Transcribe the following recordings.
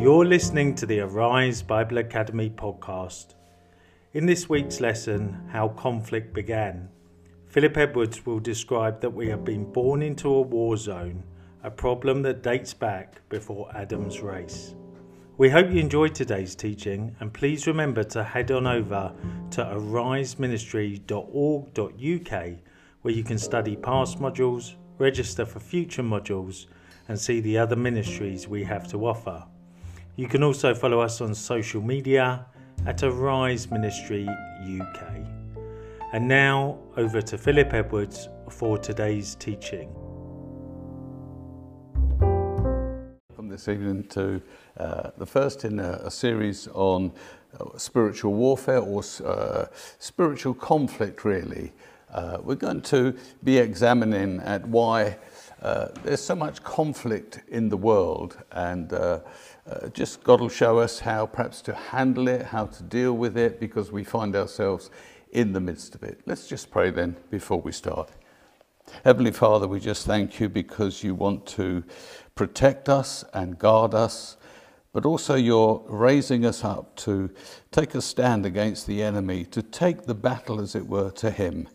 You're listening to the Arise Bible Academy podcast. In this week's lesson, How Conflict Began, Philip Edwards will describe that we have been born into a war zone, a problem that dates back before Adam's race. We hope you enjoyed today's teaching and please remember to head on over to ariseministry.org.uk where you can study past modules, register for future modules, and see the other ministries we have to offer. You can also follow us on social media at Arise Ministry UK. And now over to Philip Edwards for today's teaching. Welcome this evening to uh, the first in a, a series on uh, spiritual warfare or uh, spiritual conflict, really. Uh, we're going to be examining at why uh, there's so much conflict in the world and uh, just God will show us how perhaps to handle it, how to deal with it because we find ourselves in the midst of it. Let's just pray then before we start. Heavenly Father, we just thank you because you want to protect us and guard us, but also you're raising us up to take a stand against the enemy, to take the battle, as it were, to him.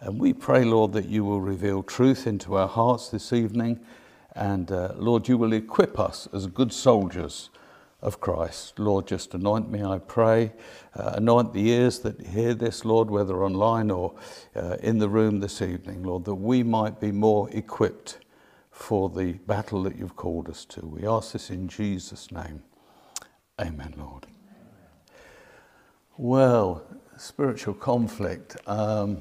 And we pray, Lord, that you will reveal truth into our hearts this evening. And uh, Lord, you will equip us as good soldiers of Christ. Lord, just anoint me, I pray. Uh, anoint the ears that hear this, Lord, whether online or uh, in the room this evening, Lord, that we might be more equipped for the battle that you've called us to. We ask this in Jesus' name. Amen, Lord. Well, spiritual conflict. Um,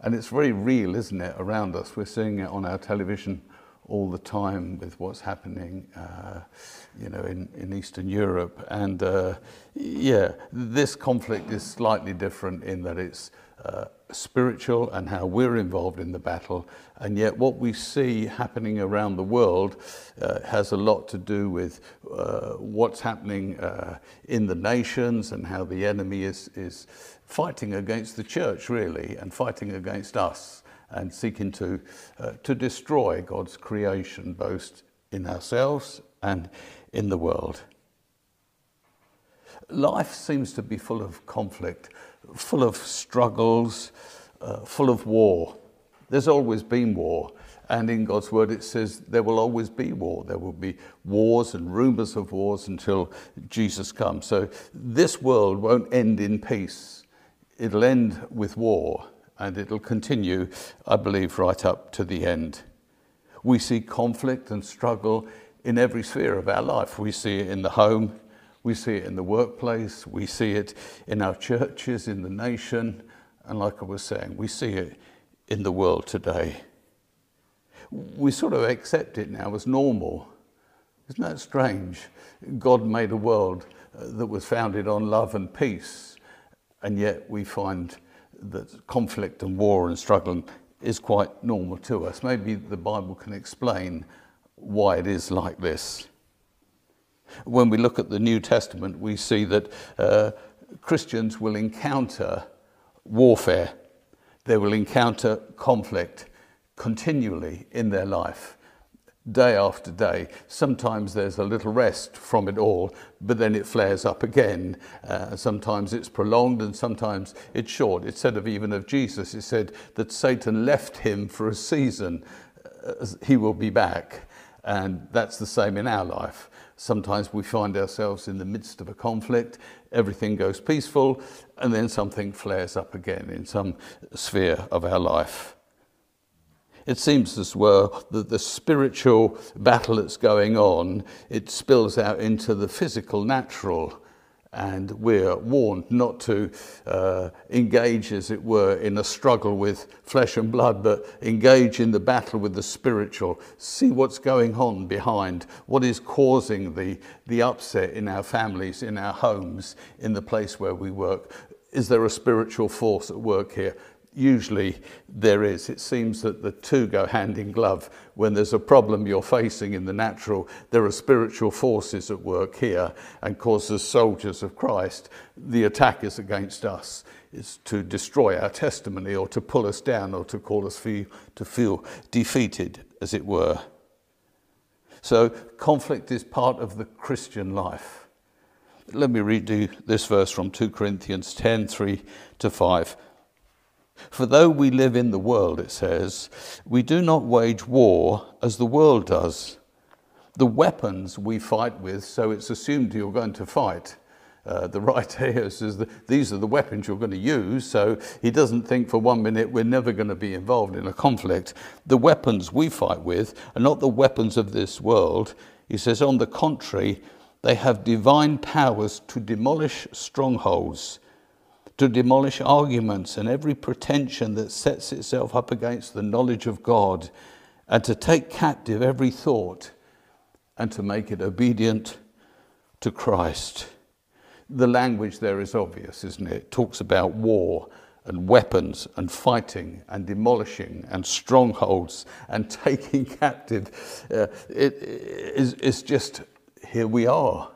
and it's very real, isn't it, around us? We're seeing it on our television all the time with what's happening, uh, you know, in, in Eastern Europe. And uh, yeah, this conflict is slightly different in that it's uh, spiritual and how we're involved in the battle. And yet, what we see happening around the world uh, has a lot to do with uh, what's happening uh, in the nations and how the enemy is, is fighting against the church, really, and fighting against us and seeking to, uh, to destroy God's creation, both in ourselves and in the world. Life seems to be full of conflict, full of struggles, uh, full of war. There's always been war. And in God's word, it says there will always be war. There will be wars and rumors of wars until Jesus comes. So this world won't end in peace it'll end with war and it'll continue, I believe, right up to the end. We see conflict and struggle in every sphere of our life. We see it in the home, we see it in the workplace, we see it in our churches, in the nation, and like I was saying, we see it in the world today. We sort of accept it now as normal. Isn't that strange? God made a world that was founded on love and peace and yet we find that conflict and war and struggle is quite normal to us. Maybe the Bible can explain why it is like this. When we look at the New Testament, we see that uh, Christians will encounter warfare, they will encounter conflict continually in their life day after day. Sometimes there's a little rest from it all, but then it flares up again. Uh, sometimes it's prolonged and sometimes it's short. It said of even of Jesus, it said that Satan left him for a season. Uh, he will be back. And that's the same in our life. Sometimes we find ourselves in the midst of a conflict, everything goes peaceful, and then something flares up again in some sphere of our life. It seems as well that the spiritual battle that's going on, it spills out into the physical, natural, and we're warned not to uh, engage, as it were, in a struggle with flesh and blood, but engage in the battle with the spiritual. See what's going on behind, what is causing the, the upset in our families, in our homes, in the place where we work. Is there a spiritual force at work here? Usually there is. It seems that the two go hand in glove. When there's a problem you're facing in the natural, there are spiritual forces at work here. And of course, as soldiers of Christ, the attack is against us. Is to destroy our testimony or to pull us down or to call us to feel defeated, as it were. So conflict is part of the Christian life. Let me read you this verse from 2 Corinthians 10 3 to 5. For though we live in the world, it says, we do not wage war as the world does. The weapons we fight with, so it's assumed you're going to fight. Uh, the writer here says that these are the weapons you're going to use, so he doesn't think for one minute we're never going to be involved in a conflict. The weapons we fight with are not the weapons of this world. He says, on the contrary, they have divine powers to demolish strongholds to demolish arguments and every pretension that sets itself up against the knowledge of God, and to take captive every thought and to make it obedient to Christ. The language there is obvious, isn't it? It talks about war and weapons and fighting and demolishing and strongholds and taking captive. Uh, it, it, it's just here we are.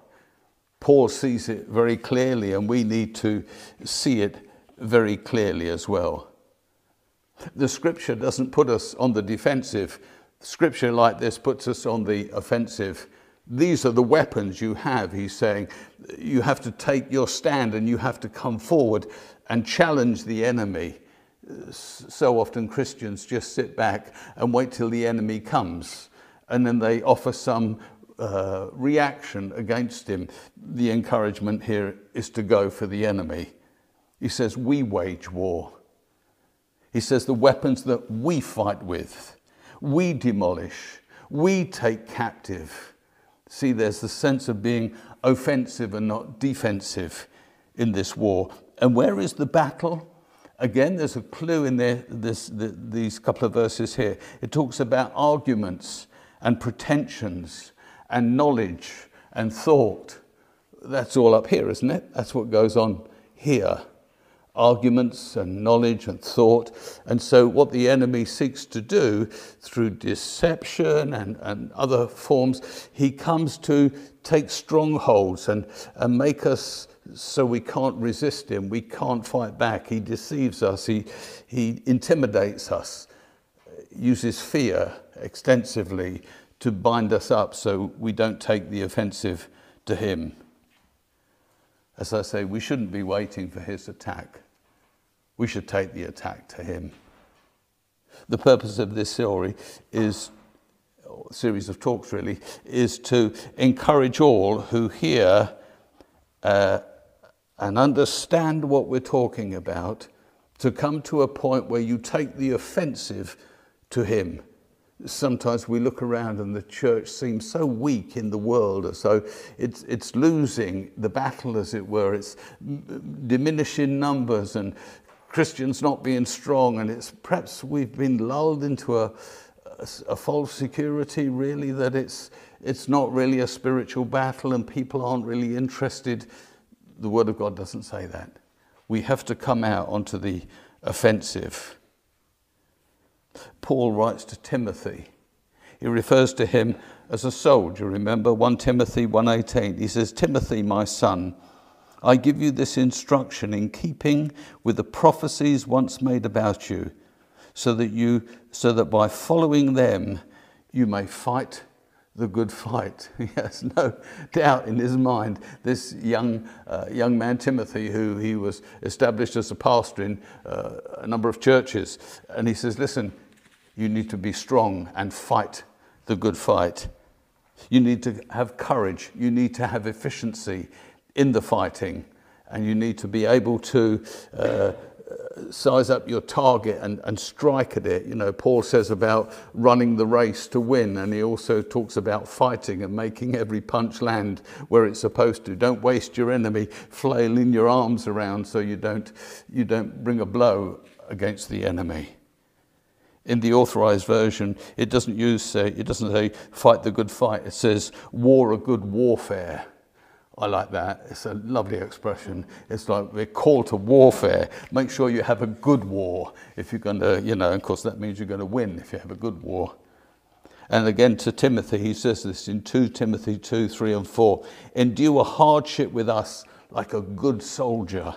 Paul sees it very clearly, and we need to see it very clearly as well. The scripture doesn't put us on the defensive. Scripture like this puts us on the offensive. These are the weapons you have, he's saying. You have to take your stand and you have to come forward and challenge the enemy. So often Christians just sit back and wait till the enemy comes and then they offer some uh, reaction against him, the encouragement here is to go for the enemy. He says, We wage war. He says, The weapons that we fight with, we demolish, we take captive. See, there's the sense of being offensive and not defensive in this war. And where is the battle? Again, there's a clue in this, the, these couple of verses here. It talks about arguments and pretensions and knowledge and thought. That's all up here, isn't it? That's what goes on here. Arguments and knowledge and thought. And so, what the enemy seeks to do through deception and, and other forms, he comes to take strongholds and, and make us so we can't resist him. We can't fight back. He deceives us, he, he intimidates us, uses fear extensively to bind us up so we don't take the offensive to him. As I say, we shouldn't be waiting for his attack. We should take the attack to him. The purpose of this story is series of talks really is to encourage all who hear uh, and understand what we're talking about to come to a point where you take the offensive to him sometimes we look around and the church seems so weak in the world, as though it's, it's losing the battle, as it were. It's diminishing numbers and Christians not being strong. And it's perhaps we've been lulled into a, a, a false security, really, that it's, it's not really a spiritual battle and people aren't really interested. The Word of God doesn't say that. We have to come out onto the offensive. Paul writes to Timothy. He refers to him as a soldier. Remember 1 Timothy 1:18. He says, "Timothy, my son, I give you this instruction in keeping with the prophecies once made about you, so that you so that by following them you may fight the good fight. He has no doubt in his mind. This young, uh, young man, Timothy, who he was established as a pastor in uh, a number of churches, and he says, Listen, you need to be strong and fight the good fight. You need to have courage. You need to have efficiency in the fighting. And you need to be able to uh, size up your target and, and strike at it. You know, Paul says about running the race to win, and he also talks about fighting and making every punch land where it's supposed to. Don't waste your enemy flailing your arms around so you don't, you don't bring a blow against the enemy in the authorized version, it doesn't use, uh, it doesn't say fight the good fight. It says war a good warfare. I like that. It's a lovely expression. It's like we're called to warfare. Make sure you have a good war if you're going to, you know, of course that means you're going to win if you have a good war. And again to Timothy, he says this in 2 Timothy 2, 3 and 4. Endure hardship with us like a good soldier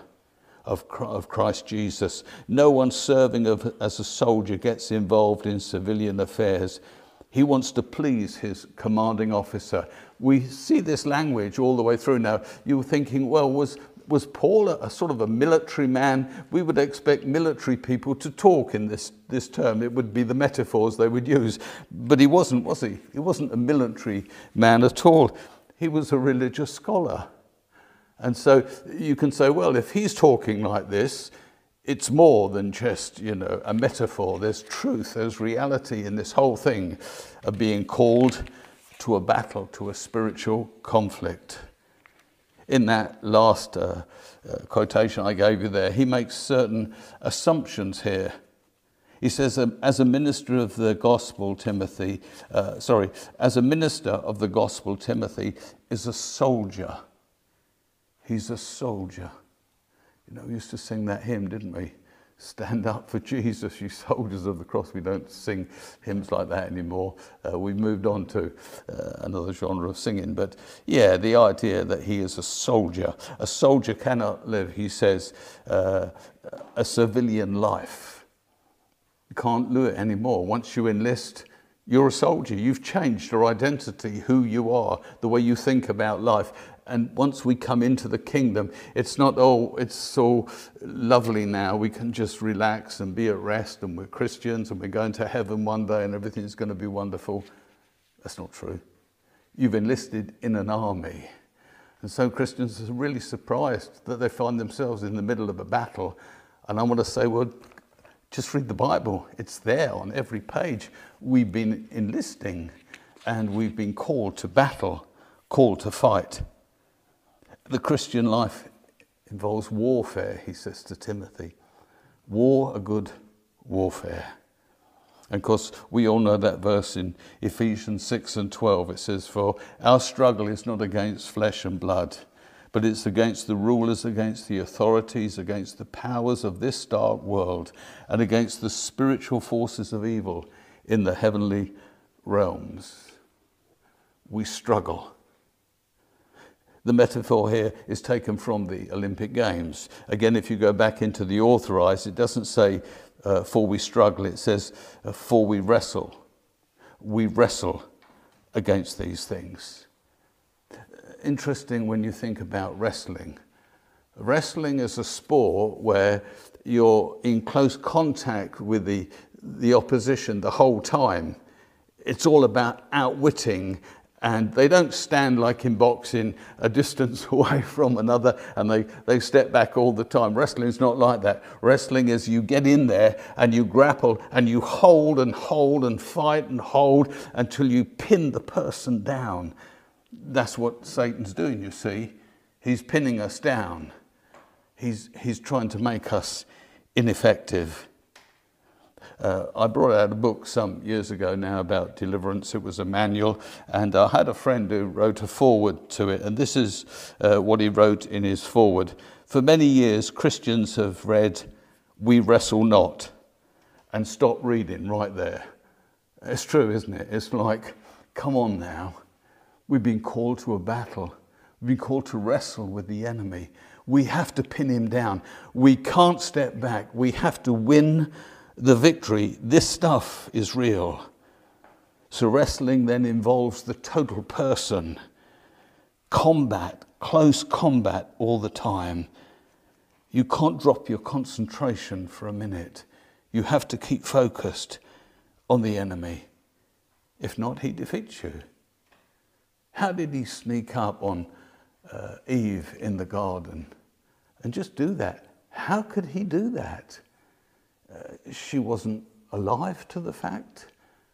of, Christ Jesus. No one serving of, as a soldier gets involved in civilian affairs. He wants to please his commanding officer. We see this language all the way through now. You're thinking, well, was, was Paul a, a, sort of a military man? We would expect military people to talk in this, this term. It would be the metaphors they would use. But he wasn't, was he? He wasn't a military man at all. He was a religious scholar. And so you can say, well, if he's talking like this, it's more than just, you know, a metaphor. There's truth, there's reality in this whole thing of being called to a battle, to a spiritual conflict. In that last uh, uh, quotation I gave you there, he makes certain assumptions here. He says, um, as a minister of the gospel, Timothy, uh, sorry, as a minister of the gospel, Timothy is a soldier. He's a soldier. You know, we used to sing that hymn, didn't we? Stand up for Jesus, you soldiers of the cross. We don't sing hymns like that anymore. Uh, we've moved on to uh, another genre of singing. But yeah, the idea that he is a soldier. A soldier cannot live, he says, uh, a civilian life. You can't do it anymore. Once you enlist, you're a soldier. You've changed your identity, who you are, the way you think about life. And once we come into the kingdom, it's not, oh, it's so lovely now. We can just relax and be at rest, and we're Christians, and we're going to heaven one day, and everything's going to be wonderful. That's not true. You've enlisted in an army. And so Christians are really surprised that they find themselves in the middle of a battle. And I want to say, well, just read the Bible. It's there on every page. We've been enlisting and we've been called to battle, called to fight. The Christian life involves warfare, he says to Timothy. War, a good warfare. And of course, we all know that verse in Ephesians 6 and 12. It says, For our struggle is not against flesh and blood, but it's against the rulers, against the authorities, against the powers of this dark world, and against the spiritual forces of evil in the heavenly realms. We struggle. The metaphor here is taken from the Olympic Games. Again, if you go back into the authorized, it doesn't say, uh, for we struggle, it says, uh, for we wrestle. We wrestle against these things. Interesting when you think about wrestling. Wrestling is a sport where you're in close contact with the, the opposition the whole time. It's all about outwitting and they don't stand like in boxing a distance away from another and they, they step back all the time. Wrestling is not like that. Wrestling is you get in there and you grapple and you hold and hold and fight and hold until you pin the person down. That's what Satan's doing, you see. He's pinning us down, he's, he's trying to make us ineffective. Uh, I brought out a book some years ago now about deliverance. It was a manual, and I had a friend who wrote a foreword to it, and this is uh, what he wrote in his foreword. For many years, Christians have read, We Wrestle Not, and stopped reading right there. It's true, isn't it? It's like, come on now. We've been called to a battle. We've been called to wrestle with the enemy. We have to pin him down. We can't step back. We have to win the victory, this stuff is real. So wrestling then involves the total person. Combat, close combat all the time. You can't drop your concentration for a minute. You have to keep focused on the enemy. If not, he defeats you. How did he sneak up on uh, Eve in the garden and just do that? How could he do that? Uh, she wasn't alive to the fact?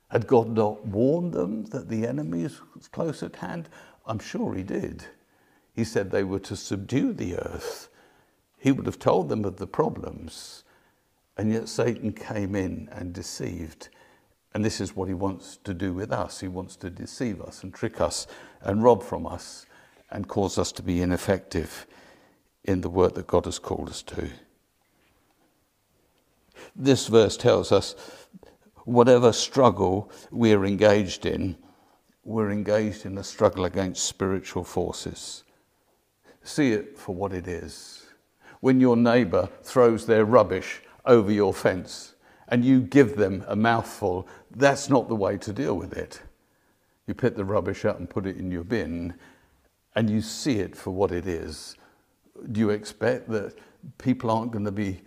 Had God not warned them that the enemy was close at hand? I'm sure he did. He said they were to subdue the earth. He would have told them of the problems. And yet Satan came in and deceived. And this is what he wants to do with us. He wants to deceive us and trick us and rob from us and cause us to be ineffective in the work that God has called us to. This verse tells us whatever struggle we're engaged in, we're engaged in a struggle against spiritual forces. See it for what it is. When your neighbour throws their rubbish over your fence and you give them a mouthful, that's not the way to deal with it. You pick the rubbish up and put it in your bin, and you see it for what it is. Do you expect that people aren't going to be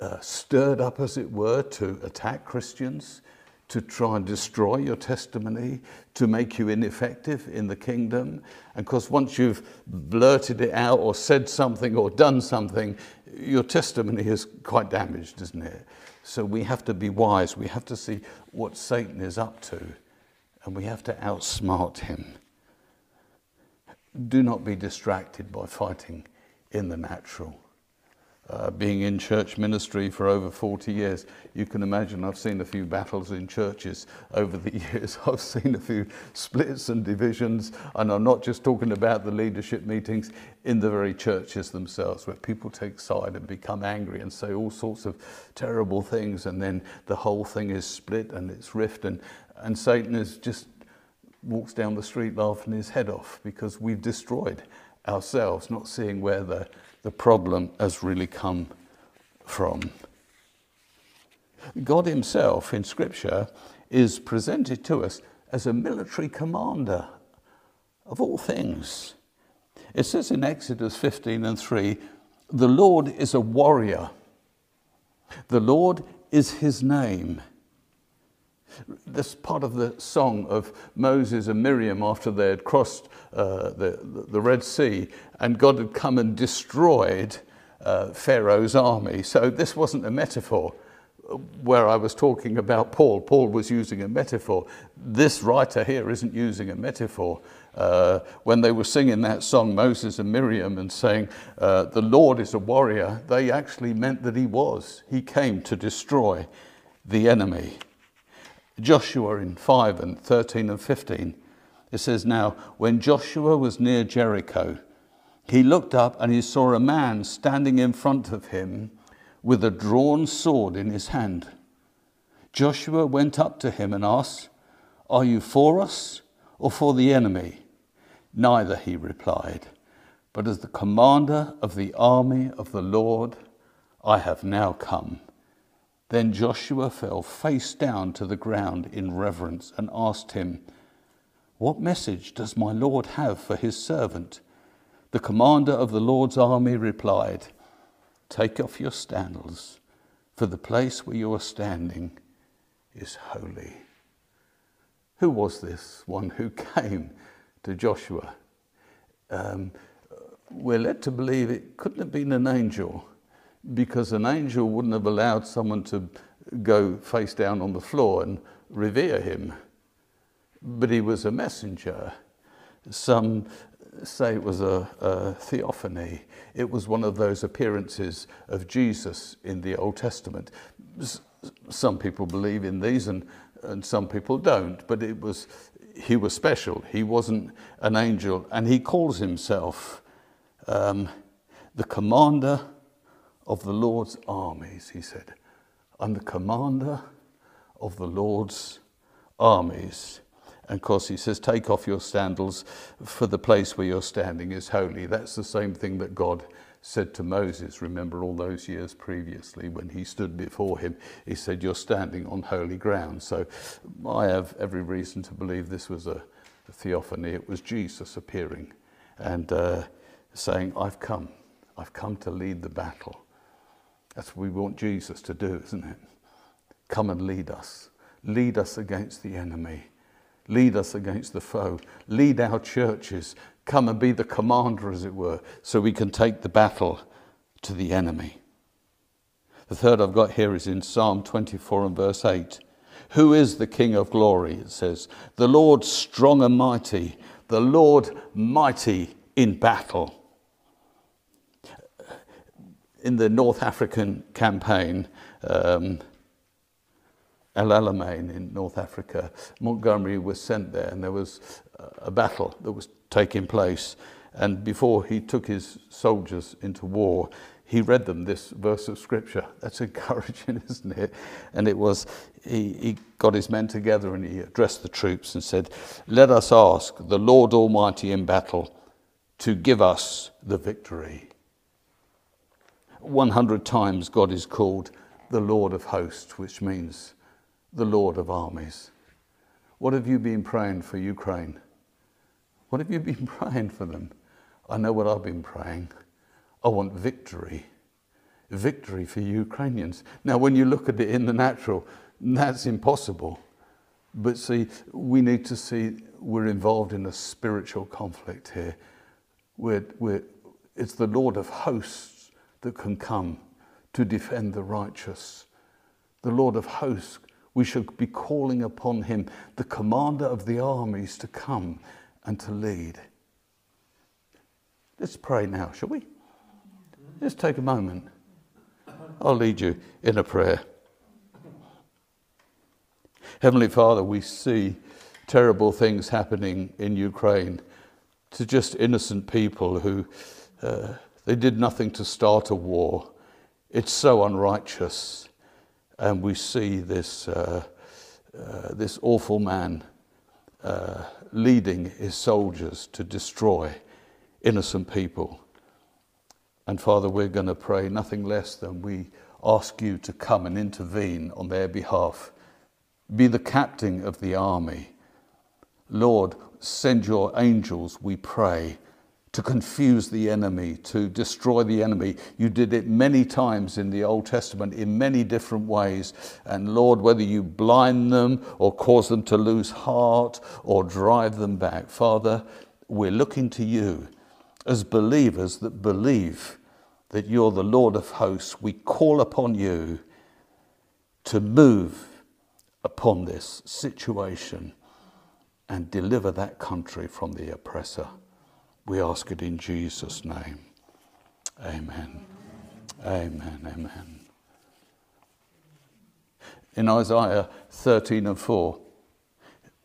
uh, stirred up, as it were, to attack Christians, to try and destroy your testimony, to make you ineffective in the kingdom? And of course, once you've blurted it out or said something or done something, your testimony is quite damaged, isn't it? So we have to be wise. We have to see what Satan is up to, and we have to outsmart him. Do not be distracted by fighting in the natural uh, being in church ministry for over 40 years, you can imagine I've seen a few battles in churches over the years. I've seen a few splits and divisions, and I'm not just talking about the leadership meetings in the very churches themselves, where people take side and become angry and say all sorts of terrible things, and then the whole thing is split and it's rift, and, and Satan is just walks down the street laughing his head off because we've destroyed ourselves, not seeing where the the problem has really come from. God Himself in Scripture is presented to us as a military commander of all things. It says in Exodus 15 and 3 the Lord is a warrior, the Lord is His name. This part of the song of Moses and Miriam after they had crossed uh, the, the Red Sea and God had come and destroyed uh, Pharaoh's army. So this wasn't a metaphor where I was talking about Paul. Paul was using a metaphor. This writer here isn't using a metaphor. Uh, when they were singing that song, Moses and Miriam, and saying, uh, The Lord is a warrior, they actually meant that he was. He came to destroy the enemy. Joshua in 5 and 13 and 15, it says, Now, when Joshua was near Jericho, he looked up and he saw a man standing in front of him with a drawn sword in his hand. Joshua went up to him and asked, Are you for us or for the enemy? Neither, he replied, but as the commander of the army of the Lord, I have now come. Then Joshua fell face down to the ground in reverence and asked him, What message does my Lord have for his servant? The commander of the Lord's army replied, Take off your sandals, for the place where you are standing is holy. Who was this one who came to Joshua? Um, we're led to believe it couldn't have been an angel because an angel wouldn't have allowed someone to go face down on the floor and revere him. But he was a messenger. Some say it was a, a, theophany. It was one of those appearances of Jesus in the Old Testament. Some people believe in these and, and some people don't, but it was, he was special. He wasn't an angel, and he calls himself um, the commander of the Lord's armies, he said. I'm the commander of the Lord's armies. And of course, he says, Take off your sandals, for the place where you're standing is holy. That's the same thing that God said to Moses, remember all those years previously when he stood before him. He said, You're standing on holy ground. So I have every reason to believe this was a, theophany. It was Jesus appearing and uh, saying, I've come. I've come to lead the battle. That's what we want Jesus to do, isn't it? Come and lead us. Lead us against the enemy. Lead us against the foe. Lead our churches. Come and be the commander, as it were, so we can take the battle to the enemy. The third I've got here is in Psalm 24 and verse 8. Who is the King of glory? It says, The Lord strong and mighty, the Lord mighty in battle in the North African campaign, um, El Alamein in North Africa, Montgomery was sent there and there was a battle that was taking place. And before he took his soldiers into war, he read them this verse of scripture. That's encouraging, isn't it? And it was, he, he got his men together and he addressed the troops and said, Let us ask the Lord Almighty in battle to give us the victory. 100 times God is called the Lord of hosts, which means the Lord of armies. What have you been praying for Ukraine? What have you been praying for them? I know what I've been praying. I want victory. Victory for Ukrainians. Now, when you look at it in the natural, that's impossible. But see, we need to see we're involved in a spiritual conflict here. We're, we're, it's the Lord of hosts that can come to defend the righteous. The Lord of hosts, we should be calling upon him, the commander of the armies, to come and to lead. Let's pray now, shall we? Let's take a moment. I'll lead you in a prayer. Heavenly Father, we see terrible things happening in Ukraine to just innocent people who uh, they did nothing to start a war. It's so unrighteous, and we see this uh, uh, this awful man uh, leading his soldiers to destroy innocent people. And Father, we're going to pray nothing less than we ask you to come and intervene on their behalf. Be the captain of the army. Lord, send your angels, we pray, to confuse the enemy, to destroy the enemy. You did it many times in the Old Testament in many different ways. And Lord, whether you blind them or cause them to lose heart or drive them back, Father, we're looking to you as believers that believe that you're the Lord of hosts. We call upon you to move upon this situation and deliver that country from the oppressor. We ask it in Jesus' name. Amen. Amen. Amen. In Isaiah 13 and 4,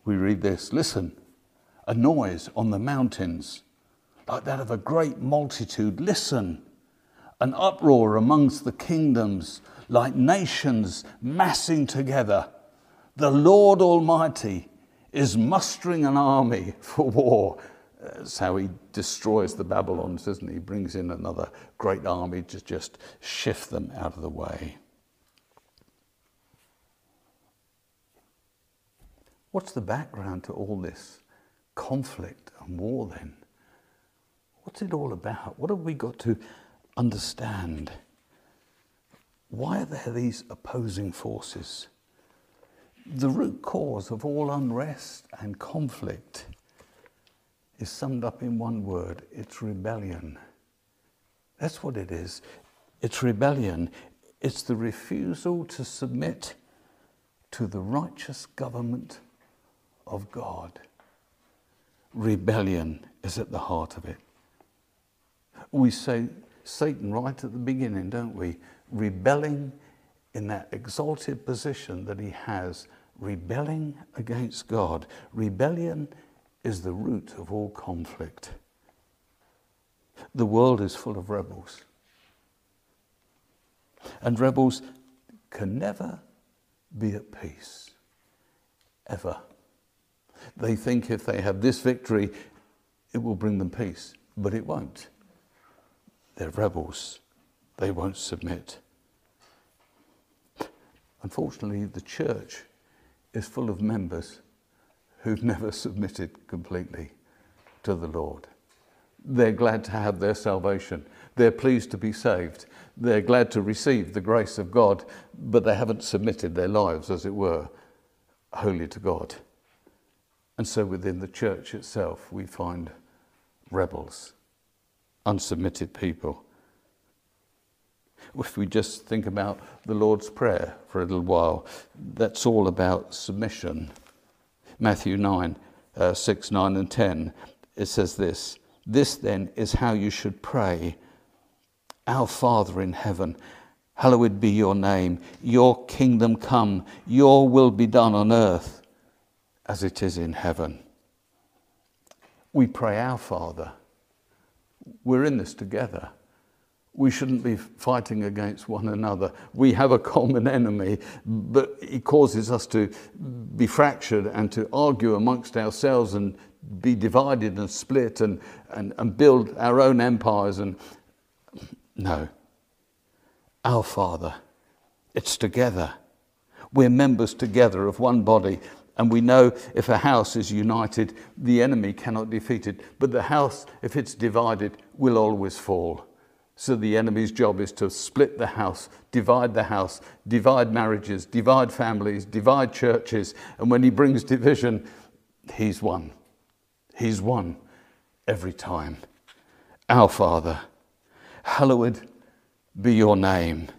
we read this Listen, a noise on the mountains, like that of a great multitude. Listen, an uproar amongst the kingdoms, like nations massing together. The Lord Almighty is mustering an army for war. That's how he destroys the Babylons, isn't he? He brings in another great army to just shift them out of the way. What's the background to all this conflict and war then? What's it all about? What have we got to understand? Why are there these opposing forces? The root cause of all unrest and conflict is summed up in one word it's rebellion. That's what it is. It's rebellion. It's the refusal to submit to the righteous government of God. Rebellion is at the heart of it. We say Satan right at the beginning, don't we? Rebelling in that exalted position that he has, rebelling against God. Rebellion is the root of all conflict. The world is full of rebels. And rebels can never be at peace, ever. They think if they have this victory, it will bring them peace, but it won't. They're rebels, they won't submit. Unfortunately, the church is full of members who've never submitted completely to the Lord. They're glad to have their salvation. They're pleased to be saved. They're glad to receive the grace of God, but they haven't submitted their lives, as it were, wholly to God. And so within the church itself, we find rebels, unsubmitted people if we just think about the Lord's Prayer for a little while, that's all about submission. Matthew 9, uh, 6, 9, and 10, it says this This then is how you should pray Our Father in heaven, hallowed be your name, your kingdom come, your will be done on earth as it is in heaven. We pray, Our Father. We're in this together we shouldn't be fighting against one another. We have a common enemy, but it causes us to be fractured and to argue amongst ourselves and be divided and split and, and, and build our own empires. And no, our Father It's together. We're members together of one body. And we know if a house is united, the enemy cannot defeat it. But the house, if it's divided, will always fall. So the enemy's job is to split the house, divide the house, divide marriages, divide families, divide churches. And when he brings division, he's won. He's won every time. Our Father, hallowed be your name.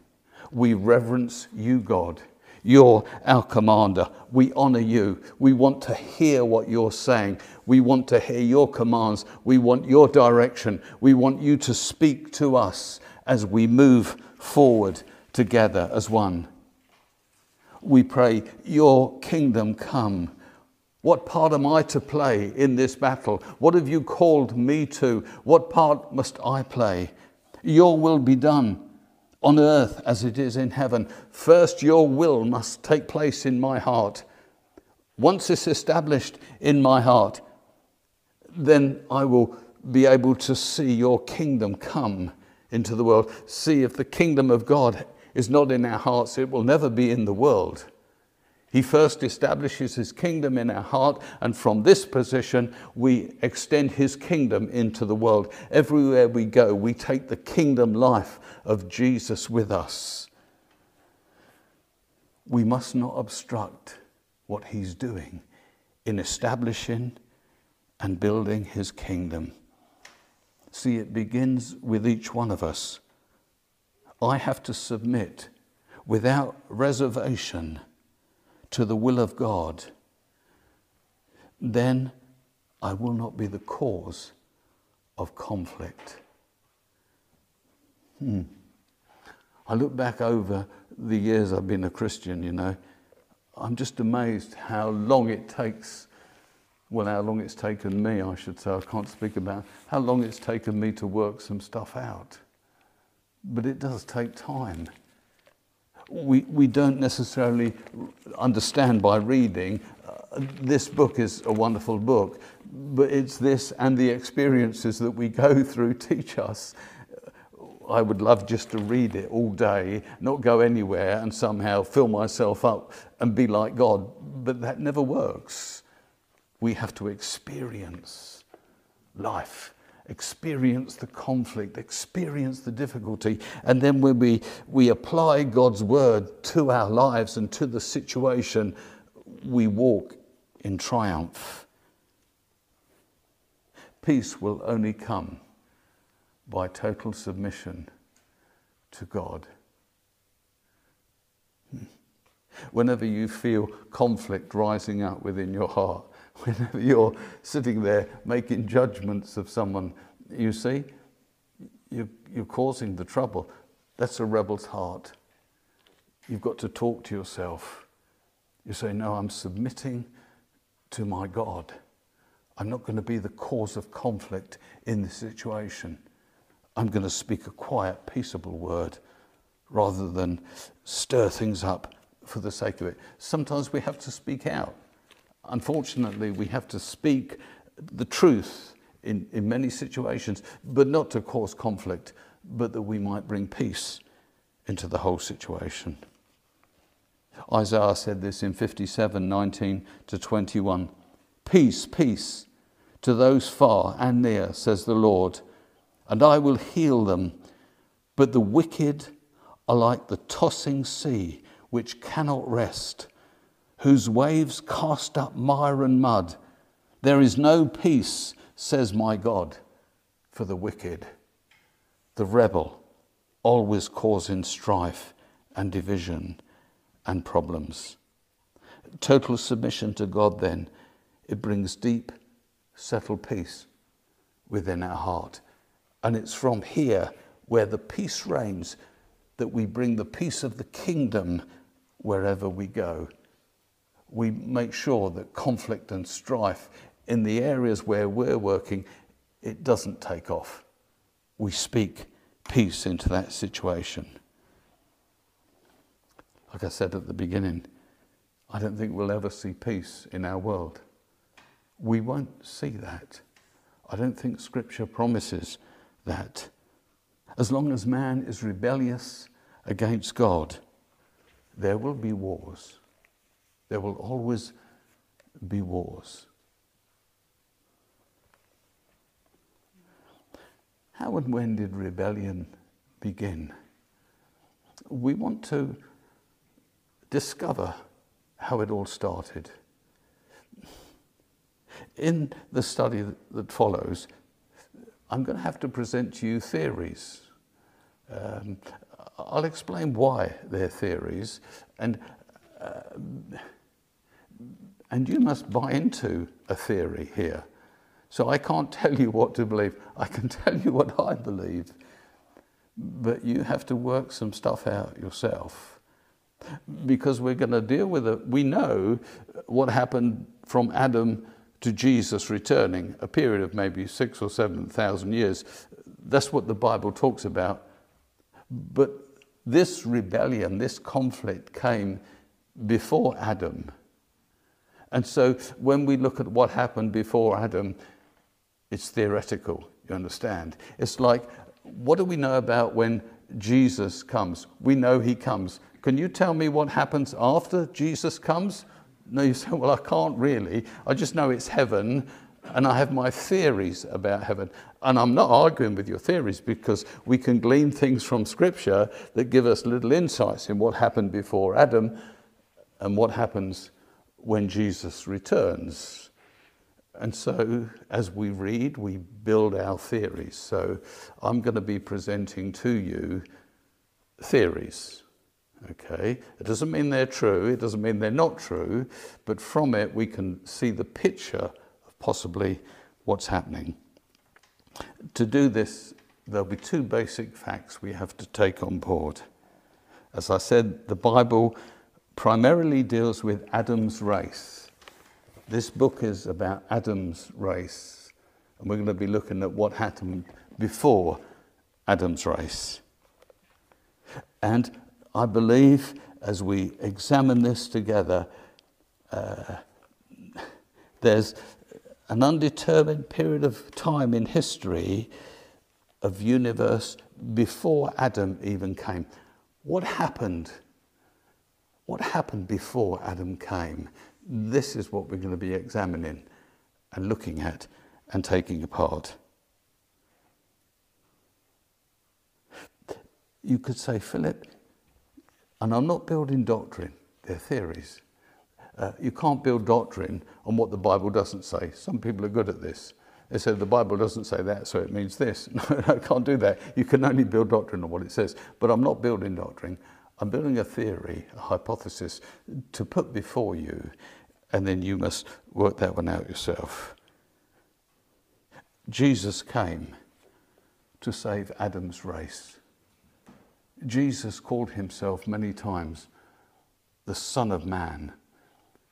We reverence you, God. You're our commander. We honor you. We want to hear what you're saying. We want to hear your commands. We want your direction. We want you to speak to us as we move forward together as one. We pray, Your kingdom come. What part am I to play in this battle? What have you called me to? What part must I play? Your will be done on earth as it is in heaven. First, your will must take place in my heart. Once it's established in my heart, then I will be able to see your kingdom come into the world. See if the kingdom of God is not in our hearts, it will never be in the world. He first establishes his kingdom in our heart, and from this position, we extend his kingdom into the world. Everywhere we go, we take the kingdom life of Jesus with us. We must not obstruct what he's doing in establishing and building his kingdom. See, it begins with each one of us. I have to submit without reservation to the will of God, then I will not be the cause of conflict. Hmm. I look back over the years I've been a Christian, you know, I'm just amazed how long it takes. Well, how long it's taken me, I should say, I can't speak about how long it's taken me to work some stuff out. But it does take time we, we don't necessarily understand by reading. Uh, this book is a wonderful book, but it's this and the experiences that we go through teach us. I would love just to read it all day, not go anywhere and somehow fill myself up and be like God, but that never works. We have to experience life experience the conflict, experience the difficulty, and then when we, we apply God's word to our lives and to the situation, we walk in triumph. Peace will only come by total submission to God. Hmm. Whenever you feel conflict rising up within your heart, whenever you're sitting there making judgments of someone, you see, you, you're causing the trouble. That's a rebel's heart. You've got to talk to yourself. You say, No, I'm submitting to my God. I'm not going to be the cause of conflict in this situation. I'm going to speak a quiet, peaceable word rather than stir things up for the sake of it. Sometimes we have to speak out. Unfortunately, we have to speak the truth in, in many situations, but not to cause conflict, but that we might bring peace into the whole situation. Isaiah said this in 57 19 to 21. Peace, peace to those far and near, says the Lord, and I will heal them. But the wicked are like the tossing sea, which cannot rest whose waves cast up mire and mud. There is no peace, says my God, for the wicked. The rebel, always causing strife and division and problems. Total submission to God, then, it brings deep, settled peace within our heart. And it's from here where the peace reigns that we bring the peace of the kingdom wherever we go we make sure that conflict and strife in the areas where we're working, it doesn't take off. We speak peace into that situation. Like I said at the beginning, I don't think we'll ever see peace in our world. We won't see that. I don't think Scripture promises that. As long as man is rebellious against God, there will be wars. There will always be wars. How and when did rebellion begin? We want to discover how it all started. In the study that follows, I'm going to have to present to you theories. Um, I'll explain why they're theories, and, uh, and you must buy into a theory here. So I can't tell you what to believe. I can tell you what I believe. But you have to work some stuff out yourself. Because we're going to deal with it. We know what happened from Adam to Jesus returning, a period of maybe six or seven thousand years. That's what the Bible talks about. But this rebellion, this conflict came before Adam. And so when we look at what happened before Adam, it's theoretical, you understand? It's like, what do we know about when Jesus comes? We know he comes. Can you tell me what happens after Jesus comes? No, you say, well, I can't really. I just know it's heaven and I have my theories about heaven. And I'm not arguing with your theories because we can glean things from Scripture that give us little insights in what happened before Adam and what happens when Jesus returns. And so, as we read, we build our theories. So, I'm going to be presenting to you theories. Okay? It doesn't mean they're true, it doesn't mean they're not true, but from it we can see the picture of possibly what's happening. To do this, there'll be two basic facts we have to take on board. As I said, the Bible primarily deals with Adam's race this book is about Adam's race, and we're going to be looking at what happened before Adam's race. And I believe as we examine this together, uh, there's an undetermined period of time in history of universe before Adam even came. What happened? What happened before Adam came? This is what we're going to be examining and looking at and taking apart. You could say, Philip, and I'm not building doctrine, they're theories. Uh, you can't build doctrine on what the Bible doesn't say. Some people are good at this. They say the Bible doesn't say that, so it means this. No, I can't do that. You can only build doctrine on what it says. But I'm not building doctrine. I'm building a theory, a hypothesis to put before you, and then you must work that one out yourself. Jesus came to save Adam's race. Jesus called himself many times the Son of Man,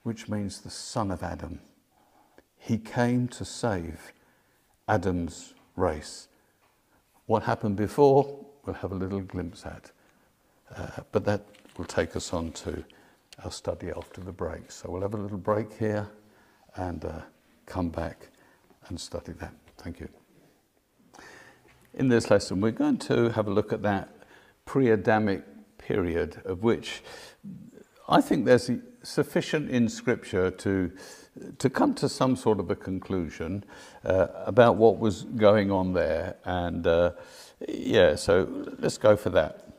which means the Son of Adam. He came to save Adam's race. What happened before, we'll have a little glimpse at. Uh, but that will take us on to our study after the break. So we'll have a little break here and uh, come back and study that. Thank you. In this lesson, we're going to have a look at that pre Adamic period, of which I think there's sufficient in Scripture to, to come to some sort of a conclusion uh, about what was going on there. And uh, yeah, so let's go for that.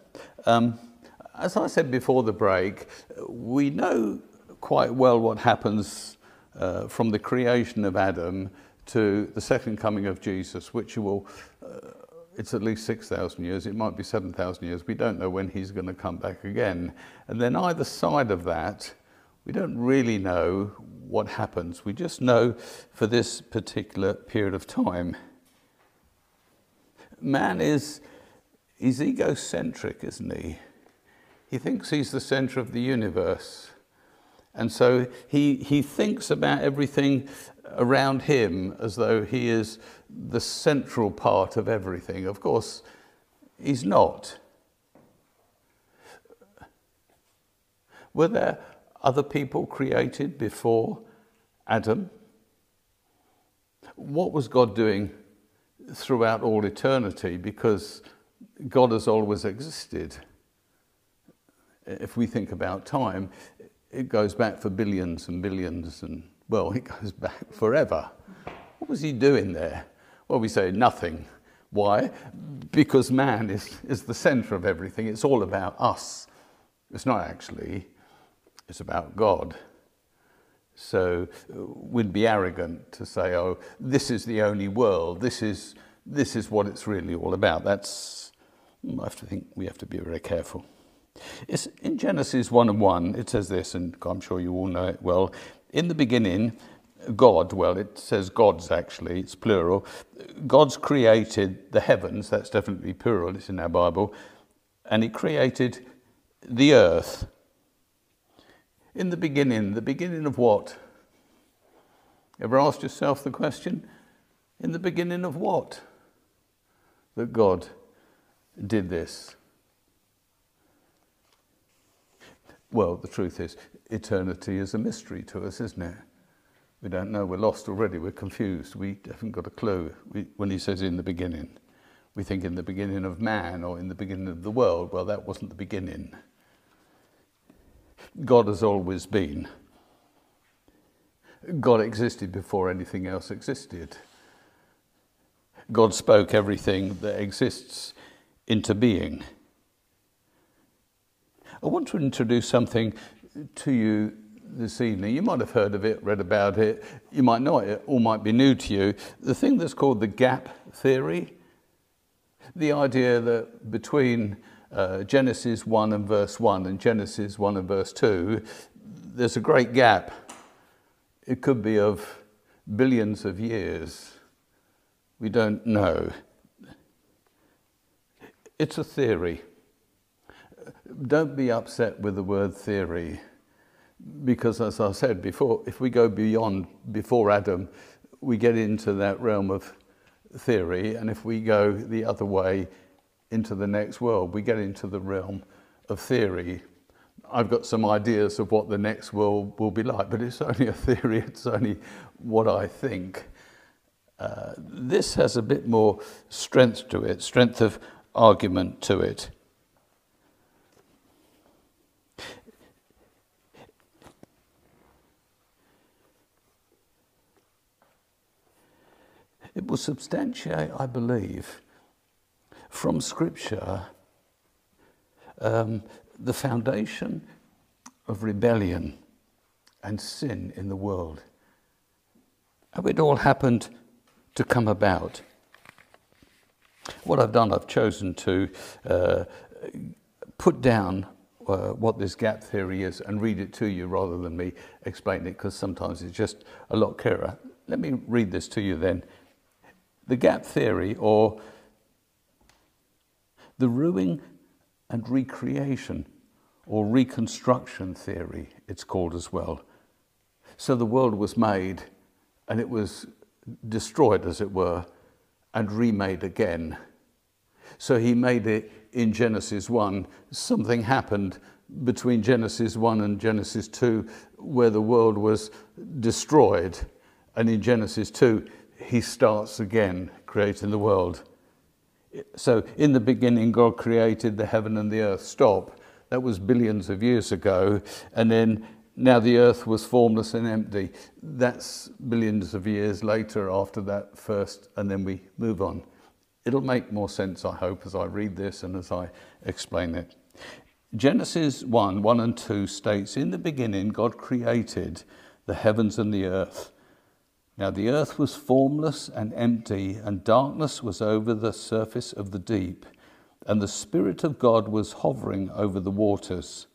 Um, as I said before the break, we know quite well what happens uh, from the creation of Adam to the second coming of Jesus, which will, uh, it's at least 6,000 years, it might be 7,000 years. We don't know when he's going to come back again. And then either side of that, we don't really know what happens. We just know for this particular period of time. Man is he's egocentric, isn't he? He thinks he's the center of the universe. And so he, he thinks about everything around him as though he is the central part of everything. Of course, he's not. Were there other people created before Adam? What was God doing throughout all eternity? Because God has always existed. if we think about time, it goes back for billions and billions and, well, it goes back forever. What was he doing there? Well, we say nothing. Why? Because man is, is the center of everything. It's all about us. It's not actually, it's about God. So we'd be arrogant to say, oh, this is the only world. This is, this is what it's really all about. That's, Mm, I have to think we have to be very careful. It's in Genesis 1 and 1, it says this, and I'm sure you all know it well. In the beginning, God, well, it says gods actually, it's plural. God's created the heavens, that's definitely plural, it's in our Bible, and He created the earth. In the beginning, the beginning of what? Ever asked yourself the question? In the beginning of what? That God did this. Well, the truth is, eternity is a mystery to us, isn't it? We don't know. We're lost already. We're confused. We haven't got a clue. We, when he says in the beginning, we think in the beginning of man or in the beginning of the world. Well, that wasn't the beginning. God has always been. God existed before anything else existed. God spoke everything that exists into being. I want to introduce something to you this evening. You might have heard of it, read about it, you might know it, all might be new to you. The thing that's called the gap theory, the idea that between uh, Genesis 1 and verse 1 and Genesis 1 and verse 2, there's a great gap. It could be of billions of years. We don't know. It's a theory don't be upset with the word theory, because as I said before, if we go beyond before Adam, we get into that realm of theory, and if we go the other way into the next world, we get into the realm of theory. I've got some ideas of what the next world will be like, but it's only a theory, it's only what I think. Uh, this has a bit more strength to it, strength of argument to it. It will substantiate, I believe, from Scripture um, the foundation of rebellion and sin in the world. How it all happened to come about. What I've done, I've chosen to uh, put down uh, what this gap theory is and read it to you rather than me explain it because sometimes it's just a lot clearer. Let me read this to you then the gap theory, or the ruining and recreation, or reconstruction theory, it's called as well. So the world was made and it was destroyed, as it were, and remade again. So he made it in Genesis 1. Something happened between Genesis 1 and Genesis 2 where the world was destroyed. And in Genesis 2, he starts again creating the world. So, in the beginning, God created the heaven and the earth. Stop. That was billions of years ago. And then now the earth was formless and empty. That's billions of years later after that first, and then we move on. It'll make more sense, I hope, as I read this and as I explain it. Genesis 1 1 and 2 states, In the beginning, God created the heavens and the earth. Now the earth was formless and empty, and darkness was over the surface of the deep, and the Spirit of God was hovering over the waters.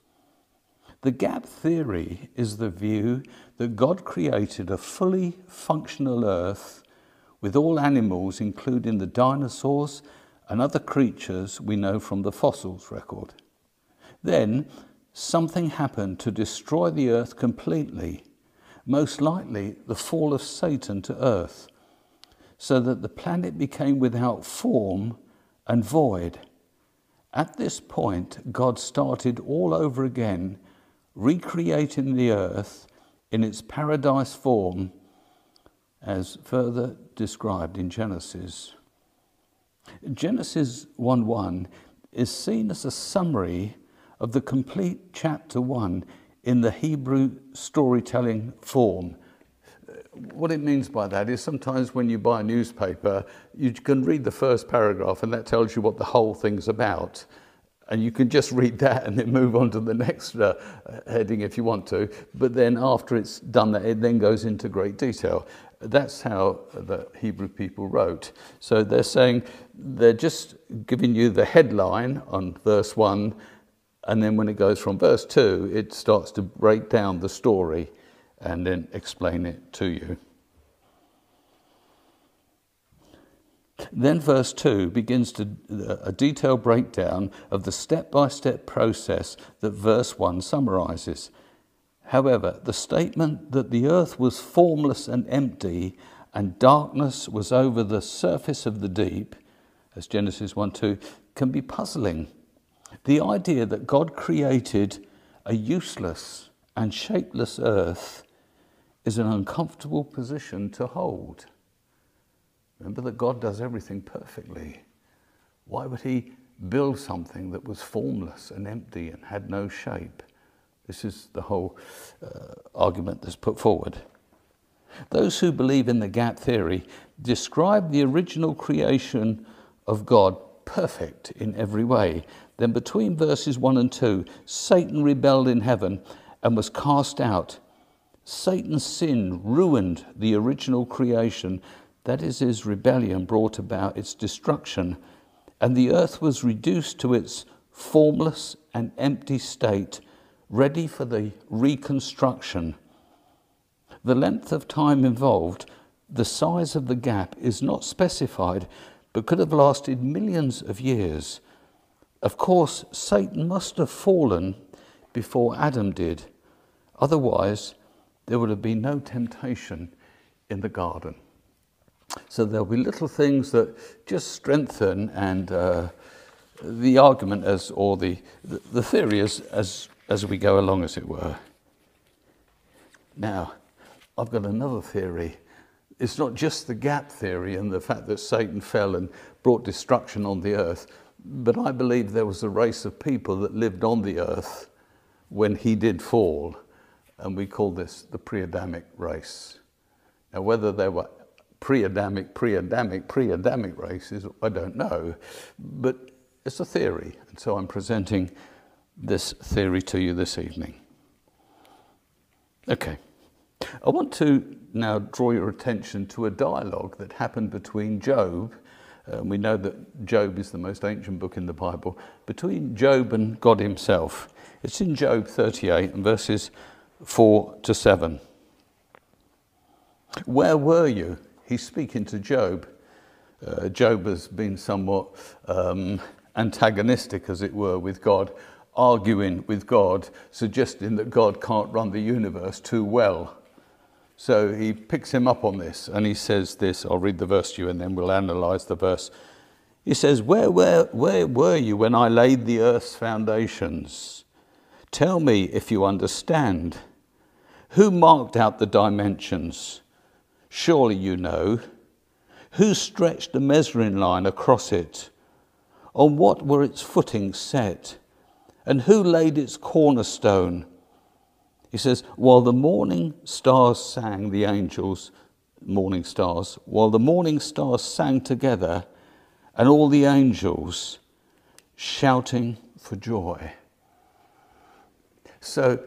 The gap theory is the view that God created a fully functional earth with all animals, including the dinosaurs and other creatures we know from the fossils record. Then something happened to destroy the earth completely most likely the fall of Satan to earth, so that the planet became without form and void. At this point, God started all over again, recreating the earth in its paradise form, as further described in Genesis. Genesis 1 1 is seen as a summary of the complete chapter 1 in the Hebrew storytelling form. What it means by that is sometimes when you buy a newspaper, you can read the first paragraph and that tells you what the whole thing's about. And you can just read that and then move on to the next uh, heading if you want to. But then after it's done that, it then goes into great detail. That's how the Hebrew people wrote. So they're saying they're just giving you the headline on verse 1, and then when it goes from verse 2, it starts to break down the story and then explain it to you. Then, verse 2 begins to, a detailed breakdown of the step by step process that verse 1 summarizes. However, the statement that the earth was formless and empty and darkness was over the surface of the deep, as Genesis 1 2, can be puzzling. The idea that God created a useless and shapeless earth is an uncomfortable position to hold. Remember that God does everything perfectly. Why would He build something that was formless and empty and had no shape? This is the whole uh, argument that's put forward. Those who believe in the gap theory describe the original creation of God perfect in every way. Then, between verses 1 and 2, Satan rebelled in heaven and was cast out. Satan's sin ruined the original creation. That is, his rebellion brought about its destruction, and the earth was reduced to its formless and empty state ready for the reconstruction. The length of time involved, the size of the gap is not specified, but could have lasted millions of years. Of course, Satan must have fallen before Adam did. Otherwise, there would have been no temptation in the garden. So there'll be little things that just strengthen and uh, the argument as, or the, the theory as, as as we go along, as it were. Now, I've got another theory. It's not just the gap theory and the fact that Satan fell and brought destruction on the earth, but I believe there was a race of people that lived on the earth when he did fall, and we call this the pre Adamic race. Now, whether they were pre Adamic, pre Adamic, pre Adamic races, I don't know, but it's a theory, and so I'm presenting this theory to you this evening. Okay. I want to now draw your attention to a dialogue that happened between Job, uh, we know that Job is the most ancient book in the Bible, between Job and God Himself. It's in Job 38 and verses 4 to 7. Where were you? He's speaking to Job. Uh, Job has been somewhat um, antagonistic, as it were, with God arguing with God, suggesting that God can't run the universe too well. So he picks him up on this and he says this. I'll read the verse to you and then we'll analyze the verse. He says, Where, where, where were you when I laid the earth's foundations? Tell me if you understand. Who marked out the dimensions? Surely you know. Who stretched the measuring line across it? On what were its footings set? And who laid its cornerstone? He says, While the morning stars sang, the angels, morning stars, while the morning stars sang together, and all the angels shouting for joy. So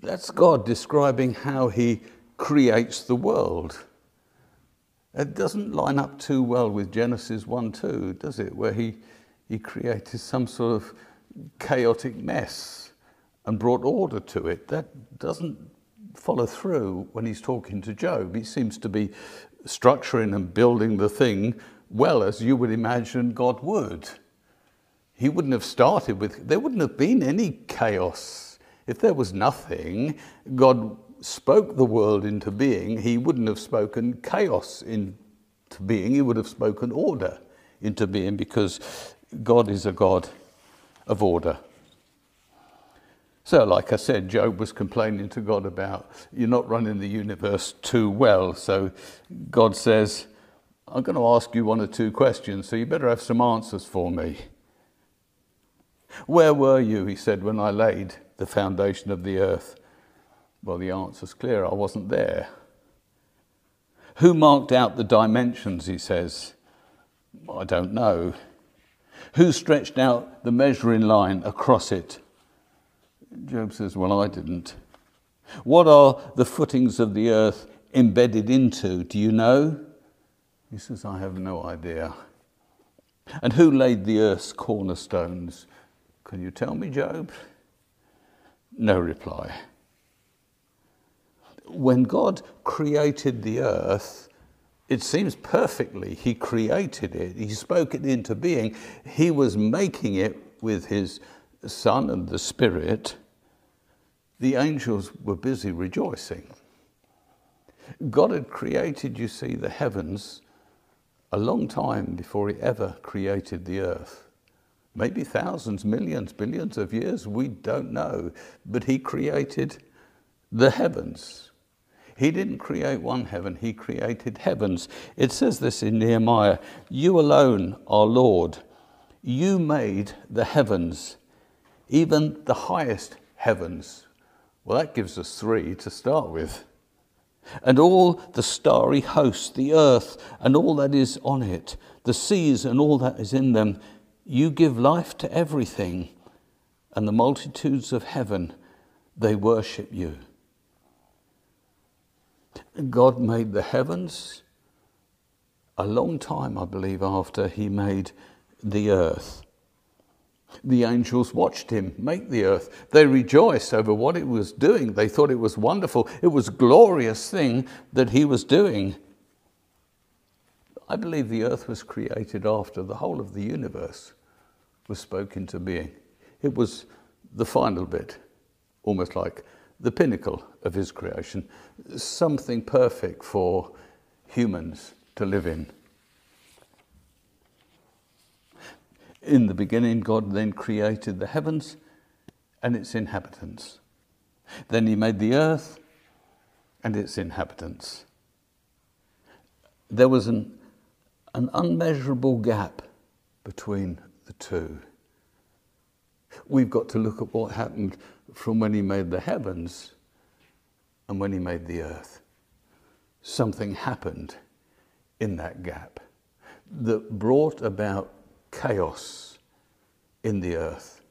that's God describing how He creates the world. It doesn't line up too well with Genesis 1 2, does it? Where He, he created some sort of chaotic mess and brought order to it. That doesn't follow through when he's talking to Job. He seems to be structuring and building the thing well as you would imagine God would. He wouldn't have started with, there wouldn't have been any chaos. If there was nothing, God spoke the world into being, he wouldn't have spoken chaos into being, he would have spoken order into being because God is a God of order. So, like I said, Job was complaining to God about you're not running the universe too well. So, God says, I'm going to ask you one or two questions, so you better have some answers for me. Where were you, he said, when I laid the foundation of the earth? Well, the answer's clear I wasn't there. Who marked out the dimensions, he says? I don't know. Who stretched out the measuring line across it? Job says, Well, I didn't. What are the footings of the earth embedded into? Do you know? He says, I have no idea. And who laid the earth's cornerstones? Can you tell me, Job? No reply. When God created the earth, it seems perfectly. He created it, He spoke it into being. He was making it with His Son and the Spirit. The angels were busy rejoicing. God had created, you see, the heavens a long time before He ever created the earth. Maybe thousands, millions, billions of years, we don't know. But He created the heavens. He didn't create one heaven, He created heavens. It says this in Nehemiah You alone are Lord. You made the heavens, even the highest heavens. Well, that gives us three to start with. And all the starry host, the earth and all that is on it, the seas and all that is in them, you give life to everything, and the multitudes of heaven, they worship you. God made the heavens a long time, I believe, after he made the earth. The angels watched him make the earth. They rejoiced over what it was doing. They thought it was wonderful. It was a glorious thing that he was doing. I believe the earth was created after the whole of the universe was spoken to being. It was the final bit, almost like the pinnacle of his creation, something perfect for humans to live in. In the beginning, God then created the heavens and its inhabitants. Then he made the earth and its inhabitants. There was an, an unmeasurable gap between the two. We've got to look at what happened from when he made the heavens and when he made the earth. Something happened in that gap that brought about chaos in the earth.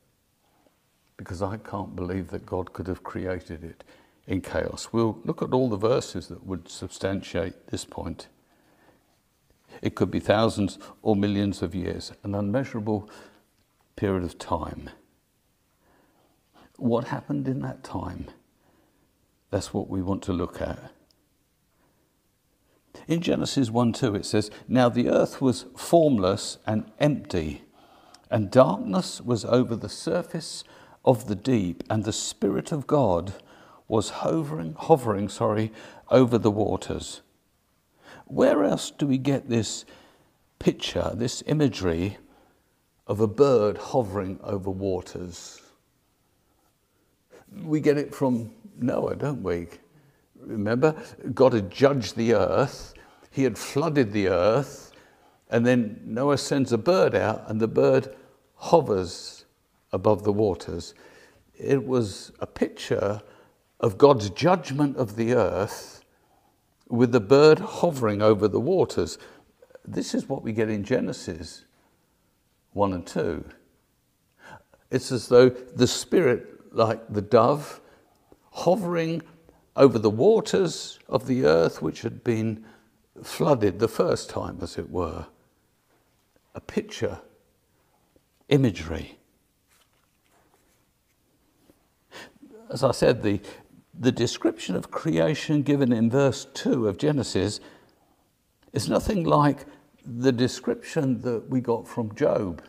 Because I can't believe that God could have created it in chaos. We'll look at all the verses that would substantiate this point. It could be thousands or millions of years, an unmeasurable period of time what happened in that time. That's what we want to look at. In Genesis 1 2, it says, Now the earth was formless and empty, and darkness was over the surface of the deep, and the Spirit of God was hovering, hovering sorry, over the waters. Where else do we get this picture, this imagery of a bird hovering over waters? We get it from Noah, don't we? Remember, God had judged the earth, He had flooded the earth, and then Noah sends a bird out, and the bird hovers above the waters. It was a picture of God's judgment of the earth with the bird hovering over the waters. This is what we get in Genesis 1 and 2. It's as though the Spirit like the dove, hovering over the waters of the earth which had been flooded the first time, as it were. A picture, imagery. As I said, the, the description of creation given in verse 2 of Genesis is nothing like the description that we got from Job.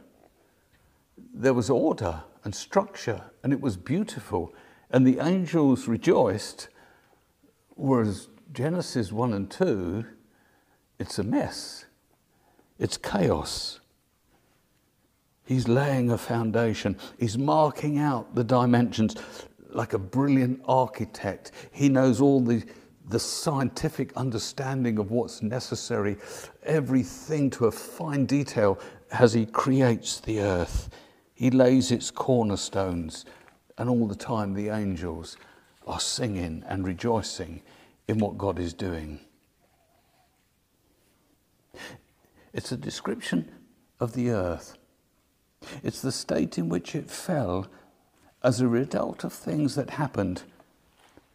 There was order and structure, and it was beautiful. And the angels rejoiced, whereas Genesis 1 and 2, it's a mess, it's chaos. He's laying a foundation, he's marking out the dimensions like a brilliant architect. He knows all the, the scientific understanding of what's necessary, everything to a fine detail as he creates the earth. He lays its cornerstones, and all the time the angels are singing and rejoicing in what God is doing. It's a description of the earth. It's the state in which it fell as a result of things that happened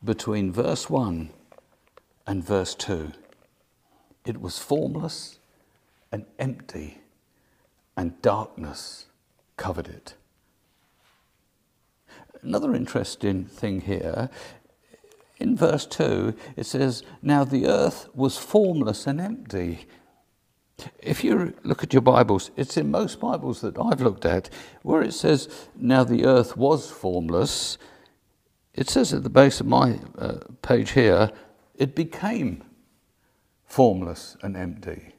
between verse 1 and verse 2. It was formless and empty, and darkness covered it. Another interesting thing here in verse 2, it says, Now the earth was formless and empty. If you look at your Bibles, it's in most Bibles that I've looked at, where it says, Now the earth was formless. It says at the base of my uh, page here, it became formless and empty.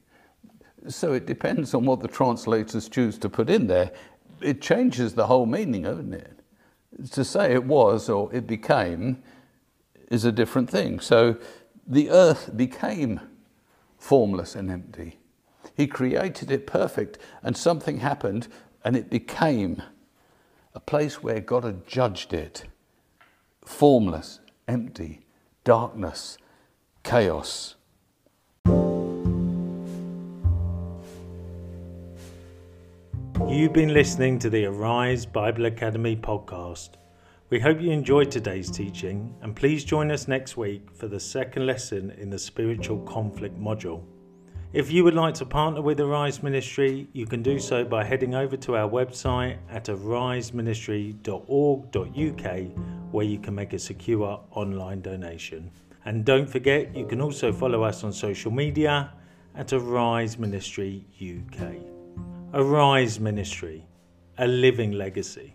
So it depends on what the translators choose to put in there. It changes the whole meaning, doesn't it? To say it was or it became is a different thing. So the earth became formless and empty. He created it perfect, and something happened, and it became a place where God had judged it formless, empty, darkness, chaos. You've been listening to the Arise Bible Academy podcast. We hope you enjoyed today's teaching and please join us next week for the second lesson in the Spiritual Conflict module. If you would like to partner with Arise Ministry, you can do so by heading over to our website at ariseministry.org.uk where you can make a secure online donation. And don't forget, you can also follow us on social media at Arise Ministry UK. Arise Ministry, a living legacy.